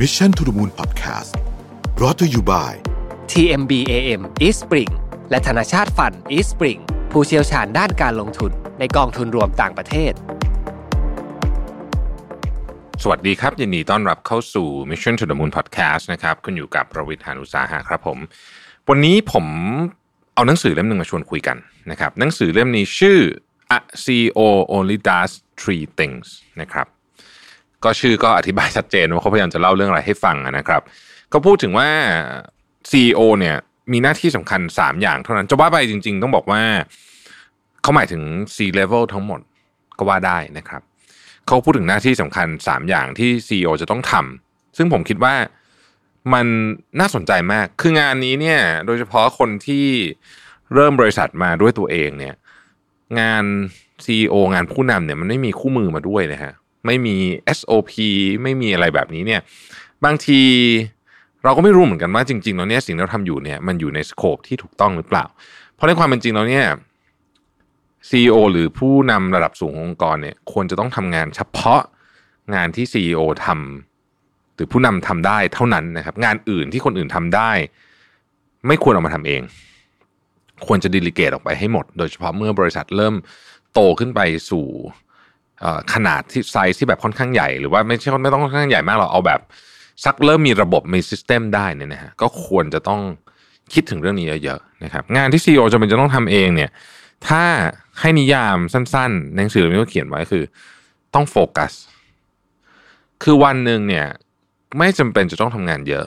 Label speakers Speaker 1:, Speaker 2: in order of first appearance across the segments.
Speaker 1: Mission to the Moon Podcast brought to you by
Speaker 2: TMBAM East Spring และธนาชาติฟัน East Spring ผู้เชี่ยวชาญด้านการลงทุนในกองทุนรวมต่างประเทศ
Speaker 3: สวัสดีครับยินดีต้อนรับเข้าสู่ Mission to the Moon Podcast นะครับคุณอยู่กับประวิทยานุสาหะครับผม วันนี้ผมเอาหนังสือเล่มหนึ่งมาชวนคุยกันนะครับหนังสือเล่มนี้ชื่อ A CEO Only Does Three Things นะครับ ก็ชื่อก็อธิบายชัดเจนว่าเขาพยายามจะเล่าเรื่องอะไรให้ฟังนะครับก็พูดถึงว่า CEO เนี่ยมีหน้าที่สำคัญ 3 อย่างเท่านั้น จะว่าไปจริง ๆ ต้องบอกว่าเขาหมายถึง C level ทั้งหมดก็ว่าได้นะครับเขาพูดถึงหน้าที่สำคัญ 3 อย่างที่ CEO จะต้องทำซึ่งผมคิดว่ามันน่าสนใจมาก คืองานนี้เนี่ย โดยเฉพาะคนที่เริ่มบริษัทมาด้วยตัวเองเนี่ย งาน CEO งานผู้นำเนี่ยมันไม่มีคู่มือมาด้วยนะฮะ ไม่มี SOP ไม่มีอะไรแบบนี้เนี่ยบางทีเราก็ไม่รู้เหมือนกันว่าจริงๆแล้วเนี่ยสิ่งที่เราทำอยู่เนี่ยมันอยู่ในสโคปที่ถูกต้องหรือเปล่า เพราะในความเป็นจริงแล้วเนี่ย CEO หรือผู้นำระดับสูงขององค์กรเนี่ยควรจะต้องทำงานเฉพาะงานที่ CEO ทำหรือผู้นำทำได้เท่านั้นนะครับ งานอื่นที่คนอื่นทำได้ ไม่ควรเอามาทำเอง ควรจะ delegate ออกไปให้หมด โดยเฉพาะเมื่อบริษัทเริ่มโตขึ้นไปสู่ ขนาดที่ไซส์ที่แบบค่อนข้างใหญ่หรือว่าไม่ใช่ไม่ต้องค่อนข้างใหญ่มากหรอกเอาแบบสักเริ่มมีระบบมี system ได้เนี่ยนะฮะก็ควรจะต้องคิดถึงเรื่องนี้เยอะๆนะครับงานที่ CEO จำเป็นจะต้องทำเองเนี่ยถ้าให้นิยามสั้นๆในหนังสือเล่มนี้ก็เขียนไว้คือ ต้องโฟกัส คือวันหนึ่งเนี่ยไม่จำเป็นจะต้องทำงานเยอะ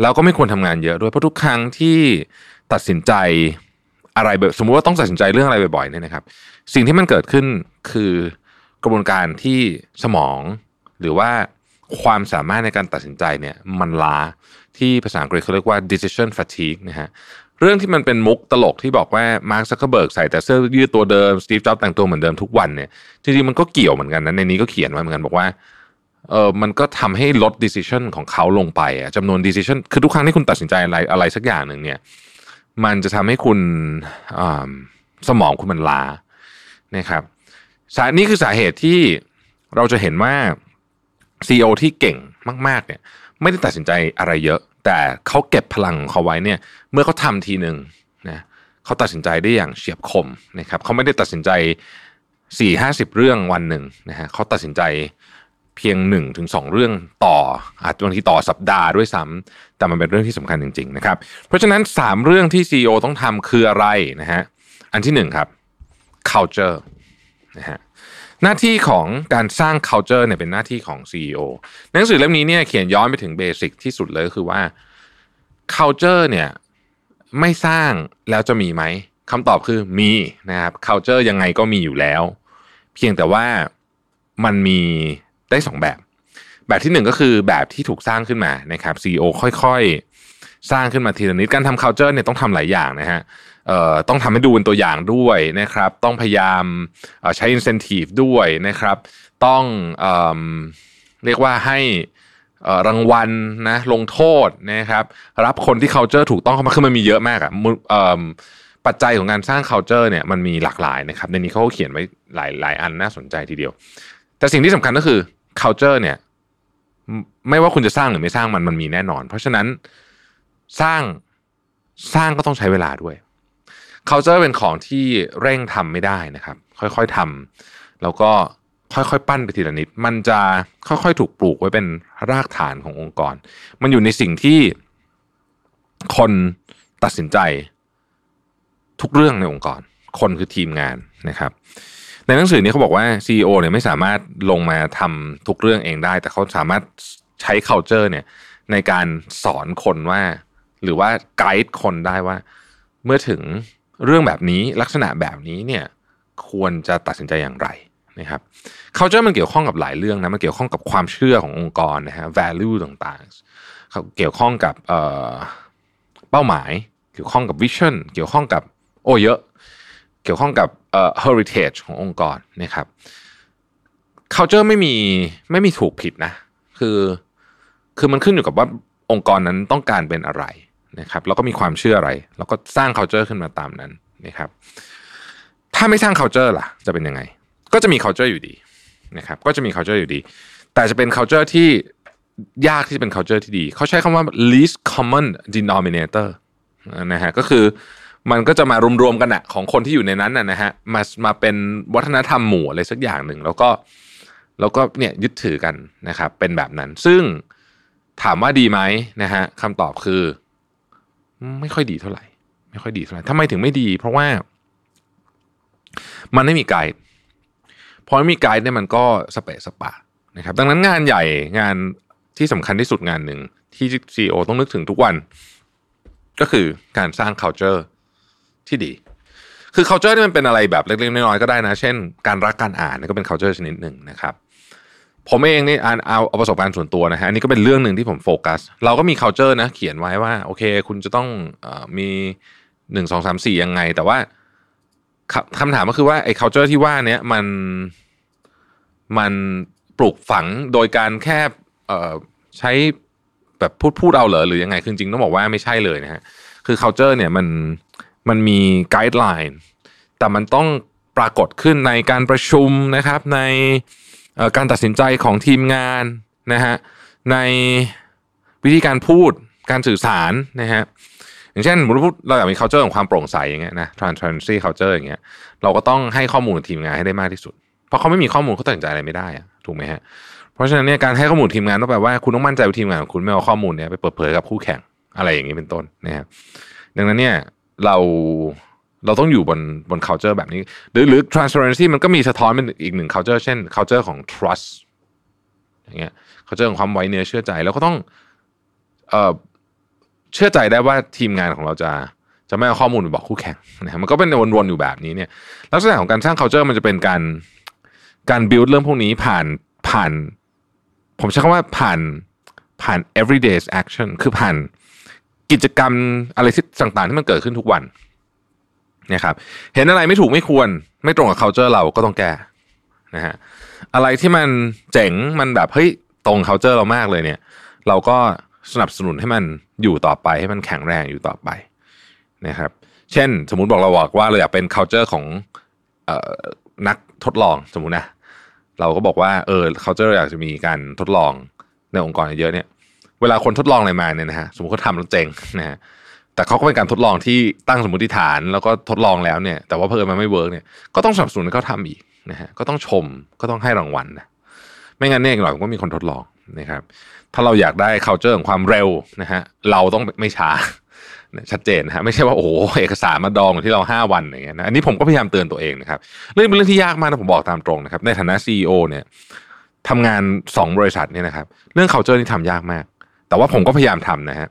Speaker 3: แล้วก็ไม่ควรทำงานเยอะด้วยเพราะทุกครั้งที่ตัดสินใจอะไรแบบสมมุติว่าต้องตัดสินใจเรื่องอะไรบ่อยๆเนี่ยนะครับ สิ่งที่มันเกิดขึ้นคือ กระบวนการที่สมองหรือว่าความสามารถในการตัดสินใจเนี่ยมันล้าที่ภาษาอังกฤษเขาเรียกว่า decision fatigue นะฮะเรื่องที่มันเป็นมุกตลกที่บอกว่ามาร์คซักเคอร์เบิร์กใส่แต่เสื้อยืดตัวเดิมสตีฟจ็อบส์แต่งตัวเหมือนเดิมทุกวันเนี่ยจริงๆมันก็เกี่ยวเหมือนกันนะในนี้ก็เขียนไว้เหมือนกันบอกว่าเออมันก็ทำให้ลด decision ของเขาลงไปอะจำนวน decision คือทุกครั้งที่คุณตัดสินใจอะไรอะไรสักอย่างหนึ่งเนี่ยมันจะทำให้คุณสมองคุณมันล้านะครับ สานี่คือสาเหตุที่เราจะเห็นว่า CEO ที่เก่งมาก ๆ เนี่ย ไม่ได้ตัดสินใจอะไรเยอะ แต่เขาเก็บพลังเขาไว้เนี่ย เมื่อเขาทำทีหนึ่งนะเขาตัดสินใจได้อย่างเฉียบคมนะครับเขาไม่ได้ตัดสินใจสี่ห้าสิบเรื่องวันหนึ่งนะฮะเขาตัดสินใจเพียงหนึ่งถึงสองเรื่องต่ออาจบางทีต่อสัปดาห์ด้วยซ้ำแต่มันเป็นเรื่องที่สำคัญจริงๆนะครับเพราะฉะนั้นสามเรื่องที่ CEO ต้องทำคืออะไรนะฮะอันที่หนึ่งครับ culture นะฮะหน้าที่ของการสร้าง culture เนี่ยเป็นหน้าที่ของ CEO หนังสือเล่มนี้เนี่ยเขียนย้อนไปถึงเบสิกที่สุดเลยคือว่า culture เนี่ยไม่สร้างแล้วจะมีไหมคำตอบคือมีนะครับ culture ยังไงก็มีอยู่แล้ว เพียงแต่ว่ามันมีได้สองแบบ แบบที่หนึ่งก็คือแบบที่ถูกสร้างขึ้นมานะครับ CEO ค่อยๆ สร้างขึ้นมาทีละนิดการทำ culture เนี่ยต้องทำหลายอย่างนะฮะ ต้องทำให้ดูเป็นตัวอย่างด้วยนะครับ ต้องพยายามใช้ incentive ด้วยนะครับ ต้องเอเรียกว่าให้รางวัลนะลงโทษนะครับ รับคนที่ culture ถูกต้องเข้ามาคือมันมีเยอะมากอะ่ะปัจจัยของการสร้าง culture เนี่ยมันมีหลากหลายนะครับ ในนี้เขาเขียนไว้หลายหลายอันน่าสนใจทีเดียว แต่สิ่งที่สำคัญก็คือ culture เนี่ยไม่ว่าคุณจะสร้างหรือไม่สร้างมันมันมีแน่นอน เพราะฉะนั้นสร้างสร้างก็ต้องใช้เวลาด้วย culture เป็นของที่เร่งทำไม่ได้นะครับ ค่อยๆทำแล้วก็ค่อยๆ ปั้นไปทีละนิด มันจะค่อยๆ ถูกปลูกไว้เป็นรากฐานขององค์กร มันอยู่ในสิ่งที่คนตัดสินใจทุกเรื่องในองค์กร คนคือทีมงานนะครับ ในหนังสือนี้เขาบอกว่า CEO เนี่ยไม่สามารถลงมาทำทุกเรื่องเองได้ แต่เขาสามารถใช้ culture เนี่ยในการสอนคนว่า หรือว่าไกด์คนได้ว่า เมื่อถึง เรื่องแบบนี้ลักษณะแบบนี้เนี่ยควรจะตัดสินใจอย่างไรนะครับ culture มันเกี่ยวข้องกับหลายเรื่องนะมันเกี่ยวข้องกับความเชื่อขององค์กรนะฮะ value ต่างๆ เกี่ยวข้องกับเป้าหมาย เกี่ยวข้องกับ vision เกี่ยวข้องกับโอ้เยอะ เกี่ยวข้องกับ heritage ขององค์กรนะครับ culture ไม่มีไม่มีถูกผิดนะ คือคือมันขึ้นอยู่กับว่าองค์กรนั้นต้องการเป็นอะไร นะครับแล้วก็มีความเชื่ออะไร แล้วก็สร้าง culture ขึ้นมาตามนั้นนะครับ ถ้าไม่สร้าง culture ล่ะ จะเป็นยังไง ก็จะมี culture อยู่ดีนะครับ ก็จะมี culture อยู่ดี แต่จะเป็น culture ที่ยากที่จะเป็น culture ที่ดี เขาใช้คำว่า least common denominator นะฮะก็คือมันก็จะมารวมๆกันอะของคนที่อยู่ในนั้นนะนะฮะมามาเป็นวัฒนธรรมหมู่อะไรสักอย่างหนึ่ง แล้วก็แล้วก็เนี่ยยึดถือกันนะครับ เป็นแบบนั้น ซึ่งถามว่าดีไหมนะฮะคำตอบคือ ไม่ค่อยดีเท่าไหร่ ไม่ค่อยดีเท่าไหร่ทำไมถึงไม่ดี เพราะว่า มันไม่มีไกด์พอไม่มีไกด์เนี่ยมันก็สเปซสปะนะครับ ดังนั้นงานใหญ่งานที่สำคัญที่สุดงานหนึ่งที่ CEO ต้องนึกถึงทุกวัน ก็คือการสร้าง culture ที่ดี คือ culture นี่มันเป็นอะไรแบบเล็กๆน้อยๆก็ได้นะ เช่น การรักการอ่านก็เป็น culture ชนิดหนึ่งนะครับ ผมเองนี่อ่านเอาเอาประสบการณ์ส่วนตัวนะฮะอันนี่ก็เป็นเรื่องหนึ่งที่ผมโฟกัส เราก็มี culture นะ เขียนไว้ว่า โอเค คุณจะต้องอมีหนึ่งสองสามสี่ยังไง แต่ว่าคำถามก็คือว่าไอ้ culture ที่ว่าเนี้ยมันมันปลูกฝังโดยการแค่ใช้แบบพูดพูดเอาเหรอหรือยังไง คือจริงต้องบอกว่าไม่ใช่เลยนะฮะคือ culture เนี่ยมันมันมีไกด์ไลน์แต่มันต้องปรากฏขึ้นในการประชุมนะครับใน การตัดสินใจของทีมงานนะฮะในวิธีการพูดการสื่อสารนะฮะอย่างเช่นสมมติเราอยากมี culture ของความโปร่งใสอย่างเงี้ยนะ transparency culture อย่างเงี้ยเราก็ต้องให้ข้อมูลทีมงานให้ได้มากที่สุด เพราะเขาไม่มีข้อมูลเขาตัดสินใจอะไรไม่ได้ถูกไหมฮะเพราะฉะนั้นเนี่ยการให้ข้อมูลทีมงานต้องแปลว่าคุณต้องมั่นใจว่าทีมงานของคุณไม่เอาข้อมูลเนี่ยไปเปิดเผยกับคู่แข่งอะไรอย่างนี้เป็นต้นนะครับดังนั้นเนี่ยเรา เราต้องอยู่บนบน culture แบบนี้ หรือหรือ transparency มันก็มีสะท้อนเป็นอีกหนึ่ง culture เช่น culture ของ trust อย่างเงี้ย culture ของความไว้เนื้อเชื่อใจ แล้วก็ต้องเอ่อเชื่อใจได้ว่าทีมงานของเราจะจะไม่เอาข้อมูลไปบอกคู่แข่งนะมันก็เป็นวนๆอยู่แบบนี้เนี่ยลักษณะของการสร้าง culture มันจะเป็นการการ build เรื่องพวกนี้ผ่านผ่าน ผมใช้คำว่าผ่านผ่าน everyday action คือผ่านกิจกรรมอะไรที่ต่างๆที่มันเกิดขึ้นทุกวัน นะครับเห็นอะไรไม่ถูกไม่ควร ไม่ตรงกับ culture เราก็ต้องแก้นะฮะอะไรที่มันเจ๋งมันแบบเฮ้ยตรง culture เรามากเลยเนี่ย เราก็สนับสนุนให้มันอยู่ต่อไปให้มันแข็งแรงอยู่ต่อไปนะครับ เช่น สมมุติบอกเราบอกว่าเราอยากเป็น culture ของออนักทดลองสมมุตินะเราก็บอกว่าเออ culture อยากจะมีการทดลองในองค์กรเยอะเนี่ย เวลาคนทดลองอะไรมาเนี่ยนะฮะสมมติเขาทำแล้วเจ๋งนะฮะ แต่เขาก็เป็นการทดลองที่ตั้งสมมติฐาน แล้วก็ทดลองแล้วเนี่ย แต่ว่าเผอิญมันไม่ work เนี่ยก็ต้องสนับสนุนให้เขาทำอีกนะฮะก็ต้องชมก็ต้องให้รางวัลนะไม่งั้นเนี่ยหน่อยก็มีคนทดลองนะครับ ถ้าเราอยากได้ culture ของความเร็วนะฮะเราต้องไม่ช้าชัดเจนฮะไม่ใช่ว่าโอ้โหเอกสารมาดองที่เราห้าวันอย่างเงี้ยนะอันนี้ผมก็พยายามเตือนตัวเองนะครับเรื่องเป็นเรื่องที่ยากมากนะผมบอกตามตรงนะครับ ในฐานะซีอเนี่ยทำงานสองบริษัทเนี่ยนะครับ เรื่อง culture นี่ทำยากมาก แต่ว่าผมก็พยายามทำนะฮะ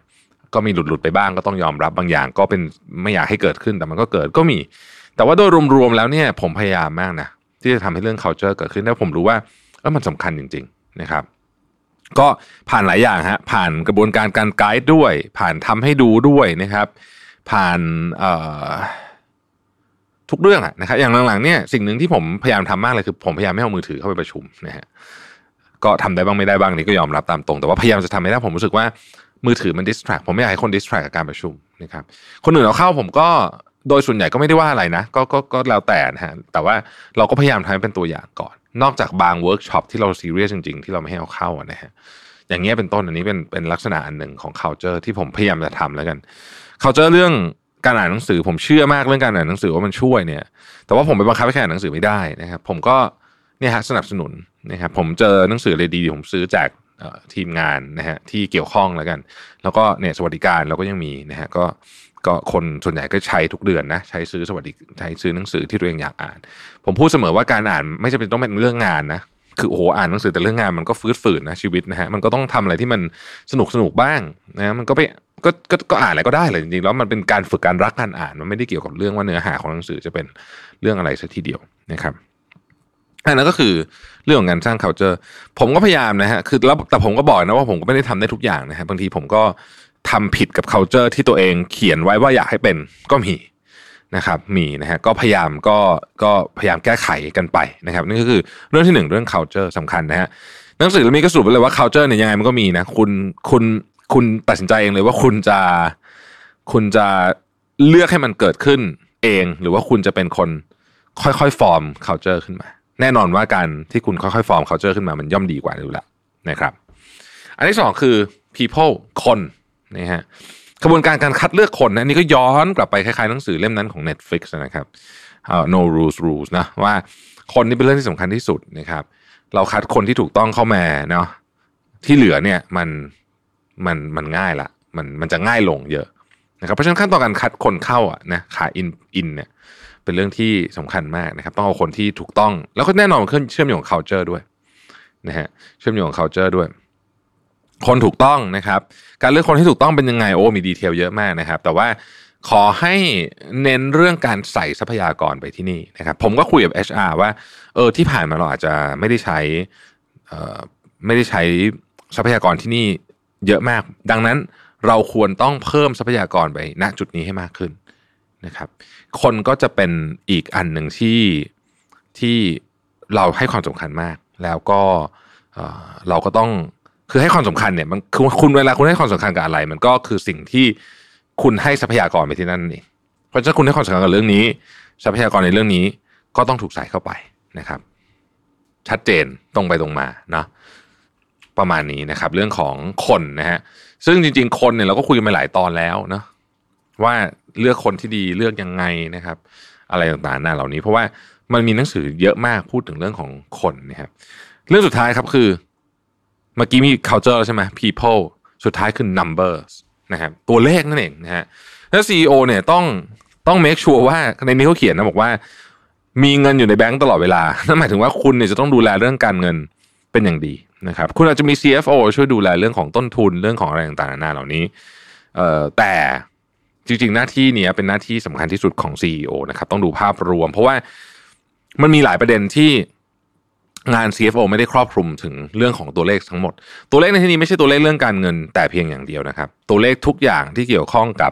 Speaker 3: ก็มีหลุดๆไปบ้างก็ต้องยอมรับบางอย่าง ก็เป็นไม่อยากให้เกิดขึ้นแต่มันก็เกิดก็มี แต่ว่าโดยรวมๆแล้วเนี่ยผมพยายามมากนะที่จะทำให้เรื่อง culture เกิดขึ้นแล้วผมรู้ว่าเออมันสำคัญจริง ๆนะครับ ก็ผ่านหลายอย่างฮะผ่านกระบวนการการไกด์ด้วย ผ่านทำให้ดูด้วยนะครับ ผ่านทุกเรื่องอะนะครับอย่างหลังๆเนี่ยสิ่งหนึ่งที่ผมพยายามทำมากเลยคือ ผมพยายามไม่เอามือถือเข้าไปประชุมนะฮะก็ทำได้บ้างไม่ได้บ้างนี่ก็ยอมรับตามตรง แต่ว่าพยายามจะทำให้ได้ผมรู้สึกว่า มือถือมัน distract ผมไม่อยากให้คน distract กับการประชุมนะครับคนอื่นเอาเข้าผมก็โดยส่วนใหญ่ก็ไม่ได้ว่าอะไรนะก็ก็ก็แล้วแต่นะฮะแต่ว่าเราก็พยายามทำให้เป็นตัวอย่างก่อน นอกจากบางเวิร์กช็อปที่เราซีเรียสจริง ๆ ที่เราไม่ให้เอาเข้านะฮะอย่างเงี้ยเป็นต้นอันนี้เป็นเป็นลักษณะอันหนึ่งของ culture ที่ผมพยายามจะทำแล้วกัน culture เรื่องการอ่านหนังสือผมเชื่อมากเรื่องการอ่านหนังสือว่ามันช่วยเนี่ย แต่ว่าผมไปบังคับให้แค่อ่านหนังสือไม่ได้นะครับ ผมก็เนี่ยฮะสนับสนุนนะครับผมเจอหนังสือเลยดีผมซื้อจาก ทีมงานนะฮะที่เกี่ยวข้องแล้วกัน แล้วก็เนี่ยสวัสดิการเราก็ยังมีนะฮะก็ก็คนส่วนใหญ่ก็ใช้ทุกเดือนนะใช้ซื้อสวัสดิใช้ซื้อหนังสือที่ตัวเองอยากอ่าน ผมพูดเสมอว่าการอ่านไม่จำเป็นต้องเป็นเรื่องงานนะคือโอ้โหอ่านหนังสือแต่เรื่องงานมันก็ฟื้นฝืนนะชีวิตนะฮะมันก็ต้องทำอะไรที่มันสนุกสนุกบ้างนะมันก็ไปก็ก็ก็อ่านอะไรก็ได้เลยจริงๆแล้วมันเป็นการฝึกการรักการอ่านมันไม่ได้เกี่ยวกับเรื่องว่าเนื้อหาของหนังสือจะเป็นเรื่องอะไรสักทีเดียวนะครับ อันนั้นก็คือเรื่องของการสร้าง culture ผมก็พยายามนะฮะคือแล้วแต่ผมก็บอกนะว่าผมก็ไม่ได้ทำได้ทุกอย่างนะฮะบางทีผมก็ทำผิดกับ culture ที่ตัวเองเขียนไว้ว่าอยากให้เป็นก็มีนะครับมีนะฮะก็พยายามก็ก็พยายามแก้ไขกันไปนะครับนี่ก็คือเรื่องที่หนึ่งเรื่อง culture สำคัญนะฮะหนังสือเล่มนี้ก็สรุปไปเลยว่า culture เนี่ยยังไงมันก็มีนะคุณคุณคุณตัดสินใจเองเลยว่าคุณจะคุณจะเลือกให้มันเกิดขึ้นเอง หรือว่าคุณจะเป็นคนค่อยๆฟอร์ม culture ขึ้นมา แน่นอนว่าการที่คุณค่อยๆฟอร์ม culture ขึ้นมามันย่อมดีกว่าอยู่แล้วนะครับ อันที่สองคือ people คนนะฮะกระบวนการการคัดเลือกคนนะนี่ก็ย้อนกลับไปคล้ายๆหนังสือเล่มนั้นของ Netflix นะครับ uh, no rules rules นะว่าคนนี่เป็นเรื่องที่สำคัญที่สุดนะครับ เราคัดคนที่ถูกต้องเข้ามาเนาะที่เหลือเนี่ยมันมันมันง่ายละมันมันจะง่ายลงเยอะนะครับเพราะฉะนั้นขั้นตอนการคัดคนเข้าอะนะขา in in เนี่ย เป็นเรื่องที่สำคัญมากนะครับ ต้องเอาคนที่ถูกต้อง แล้วก็แน่นอนขึ้นเชื่อมโยง culture ด้วยนะฮะเชื่อมโยง culture ด้วย คนถูกต้องนะครับ การเลือกคนที่ถูกต้องเป็นยังไงโอ้มี detail เยอะมากนะครับ แต่ว่าขอให้เน้นเรื่องการใส่ทรัพยากรไปที่นี่นะครับ ผมก็คุยกับ HR ว่าเออที่ผ่านมาเราอาจจะไม่ได้ใช้ไม่ได้ใช้ทรัพยากรที่นี่เยอะมาก ดังนั้นเราควรต้องเพิ่มทรัพยากรไปณจุดนี้ให้มากขึ้น นะครับ คนก็จะเป็นอีกอันหนึ่งที่ที่เราให้ความสำคัญมาก แล้วก็เราก็ต้องคือให้ความสำคัญเนี่ยมันคือคุณเวลาคุณให้ความสำคัญกับอะไร มันก็คือสิ่งที่คุณให้ทรัพยากรไปที่นั่นเองเพราะฉะนั้นคุณให้ความสำคัญกับเรื่องนี้ ทรัพยากรในเรื่องนี้ก็ต้องถูกใส่เข้าไปนะครับ ชัดเจนตรงไปตรงมาเนาะประมาณนี้นะครับ เรื่องของคนนะฮะซึ่งจริง ๆ คนเนี่ยเราก็คุยกันมาหลายตอนแล้วเนาะ ว่าเลือกคนที่ดีเลือกยังไงนะครับ อะไรต่างๆหน้าเหล่านี้ เพราะว่ามันมีหนังสือเยอะมากพูดถึงเรื่องของคนนะครับ เรื่องสุดท้ายครับคือ เมื่อกี้มี culture ใช่ไหม people สุดท้ายคือ numbers นะครับตัวเลขนั่นเองนะฮะแล้ว CEO เนี่ยต้องต้อง make sure ว่าในนี้เขาเขียนนะบอกว่า มีเงินอยู่ในแบงก์ตลอดเวลานั่นหมายถึงว่าคุณเนี่ยจะต้องดูแลเรื่องการเงินเป็นอย่างดีนะครับ คุณอาจจะมี CFO ช่วยดูแลเรื่องของต้นทุนเรื่องของอะไรต่างๆนานาเหล่านี้เอ่อแต่ จริงๆ หน้าที่นี้เป็นหน้าที่สำคัญที่สุดของ CEO นะครับต้องดูภาพรวม เพราะว่ามันมีหลายประเด็นที่งาน CFO ไม่ได้ครอบคลุมถึงเรื่องของตัวเลขทั้งหมด ตัวเลขในที่นี้ไม่ใช่ตัวเลขเรื่องการเงิน แต่เพียงอย่างเดียวนะครับ ตัวเลขทุกอย่างที่เกี่ยวข้องกับ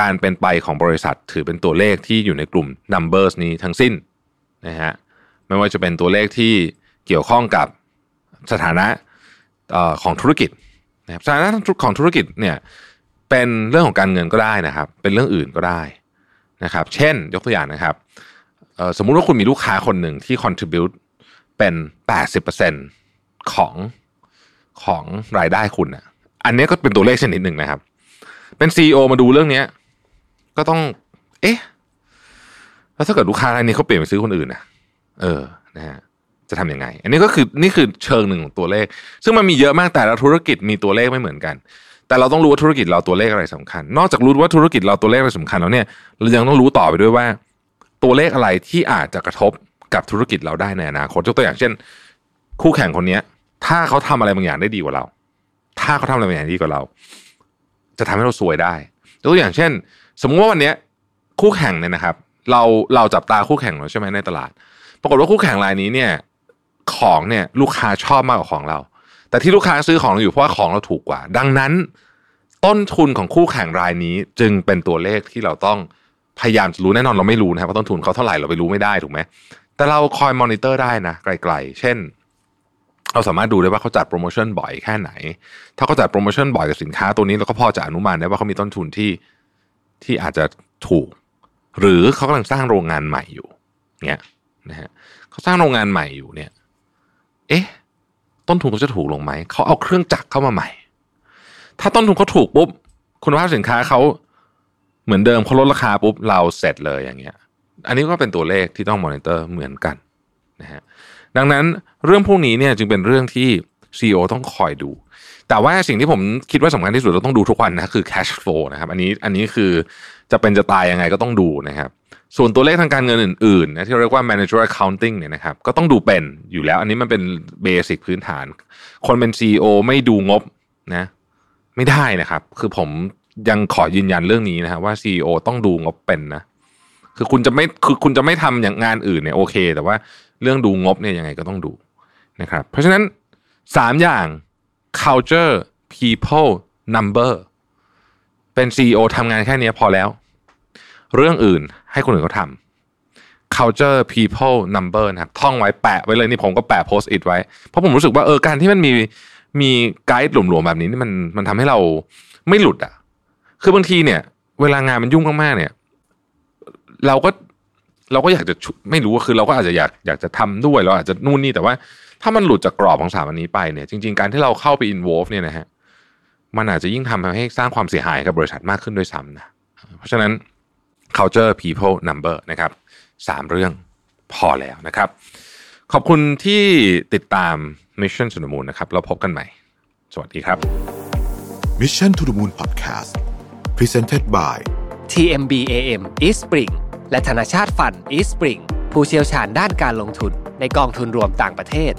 Speaker 3: การเป็นไปของบริษัท ถือเป็นตัวเลขที่อยู่ในกลุ่ม numbers นี้ทั้งสิ้นนะฮะไม่ว่าจะเป็นตัวเลขที่เกี่ยวข้องกับสถานะของธุรกิจนะครับสถานะของธุรกิจเนี่ย เป็นเรื่องของการเงินก็ได้นะครับ เป็นเรื่องอื่นก็ได้นะครับ เช่น ยกตัวอย่างนะครับสมมุติว่าคุณมีลูกค้าคนหนึ่งที่ contribute เป็น 80%ของของรายได้คุณอะ อันนี้ก็เป็นตัวเลขชนิดหนึ่งนะครับ เป็นซีอมาดูเรื่องนี้ก็ต้อง เอ๊ะ แล้วถ้าเกิดลูกค้ารายนี้เขาเปลี่ยนไปซื้อคนอื่นนะเออ นะฮะ จะทำยังไง อันนี้ก็คือนี่คือเชิงหนึ่งของตัวเลข ซึ่งมันมีเยอะมากแต่ละธุรกิจมีตัวเลขไม่เหมือนกัน แต่เราต้องรู้ว่าธุรกิจเราตัวเลขอะไรสำคัญ นอกจากรู้ว่าธุรกิจเราตัวเลขอะไรสำคัญแล้วเนี่ยเรายังต้องรู้ต่อไปด้วยว่า ตัวเลขอะไรที่อาจจะกระทบกับธุรกิจเราได้ในอนาคตยกตัวอย่างเช่น คู่แข่งคนนี้ถ้าเขาทำอะไรบางอย่างได้ดีกว่าเรา ถ้าเขาทำอะไรบางอย่างดีกว่าเรา จะทำให้เราสวยได้ยกตัวอย่างเช่น สมมติว่าวันนี้คู่แข่งเนี่ยนะครับ เราเราจับตาคู่แข่งเราใช่ไหมในตลาด ปรากฏว่าคู่แข่งรายนี้เนี่ย ของเนี่ยลูกค้าชอบมากกว่าของเรา แต่ที่ลูกค้าซื้อของเราอยู่เพราะว่าของเราถูกกว่า ดังนั้น ต้นทุนของคู่แข่งรายนี้จึงเป็นตัวเลขที่เราต้องพยายามจะรู้แน่นอนเราไม่รู้นะครับว่าต้นทุนเขาเท่าไหร่เราไปรู้ไม่ได้ถูกไหมแต่เราคอยมอนิเตอร์ได้นะไกล ๆ เช่น เราสามารถดูได้ว่าเขาจัดโปรโมชั่นบ่อยแค่ไหน ถ้าเขาจัดโปรโมชั่นบ่อยกับสินค้าตัวนี้เราก็พอจะอนุมานได้ว่าเขามีต้นทุนที่ที่อาจจะถูก หรือเขากำลังสร้างโรงงานใหม่อยู่ เนี่ยนะฮะเขาสร้างโรงงานใหม่อยู่เนี่ย เอ๊ะ ต้นทุนเขาจะถูกลงไหมเขาเอาเครื่องจักรเข้ามาใหม่ ถ้าต้นทุนเขาถูกปุ๊บคุณภาพสินค้าเขาเหมือนเดิมเขาลดราคาปุ๊บเราเสร็จเลยอย่างเงี้ย อันนี้ก็เป็นตัวเลขที่ต้องมอนิเตอร์เหมือนกันนะฮะดังนั้นเรื่องพวกนี้เนี่ยจึงเป็นเรื่องที่ CEO ต้องคอยดู แต่ว่าสิ่งที่ผมคิดว่าสำคัญที่สุดเราต้องดูทุกวันนะคือ cash flow นะครับ อันนี้อันนี้คือจะเป็นจะตายยังไงก็ต้องดูนะครับ ส่วนตัวเลขทางการเงินอื่นๆนะที่เรียกว่า manager accounting เนี่ยนะครับก็ต้องดูเป็นอยู่แล้ว อันนี้มันเป็นเบสิกพื้นฐาน คนเป็น CEO ไม่ดูงบนะไม่ได้นะครับ คือผมยังขอยืนยันเรื่องนี้นะครับว่า CEO ต้องดูงบเป็นนะคือคุณจะไม่คือคุณจะไม่ทำอย่างงานอื่นเนี่ยโอเค แต่ว่าเรื่องดูงบเนี่ยยังไงก็ต้องดูนะครับ เพราะฉะนั้นสามอย่าง culture people number เป็น CEO ทำงานแค่นี้พอแล้ว เรื่องอื่นให้คนอื่นเขาทำ culture people number นะครับท่องไว้แปะไว้เลยนี่ผมก็แปะ post it ไว้ เพราะผมรู้สึกว่าเออการที่มันมีมีไกด์หลวมๆแบบนี้นี่มันมันทำให้เราไม่หลุดอะ คือบางทีเนี่ย เวลางานมันยุ่งมากๆเนี่ย เราก็เราก็อยากจะไม่รู้ว่าคือเราก็อาจจะอยากอยากจะทำด้วยเราอาจจะนู่นนี่แต่ว่าถ้ามันหลุดจากกรอบของสามอันนี้ไปเนี่ย จริง ๆ การที่เราเข้าไป involve เนี่ยนะฮะมันอาจจะยิ่งทำให้สร้างความเสียหายกับบริษัทมากขึ้นด้วยซ้ำนะเพราะฉะนั้น culture people number นะครับสามเรื่องพอแล้วนะครับ ขอบคุณที่ติดตาม Mission to the Moon นะครับเราพบกันใหม่ สวัสดีครับ
Speaker 1: Mission to the Moon Podcast Presented by
Speaker 2: TMBAM East Spring และธนาชาติฟัน East Spring ผู้เชี่ยวชาญด้านการลงทุนในกองทุนรวมต่างประเทศ